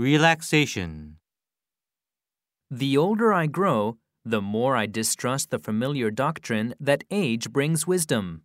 Relaxation. The older I grow, the more I distrust the familiar doctrine that age brings wisdom.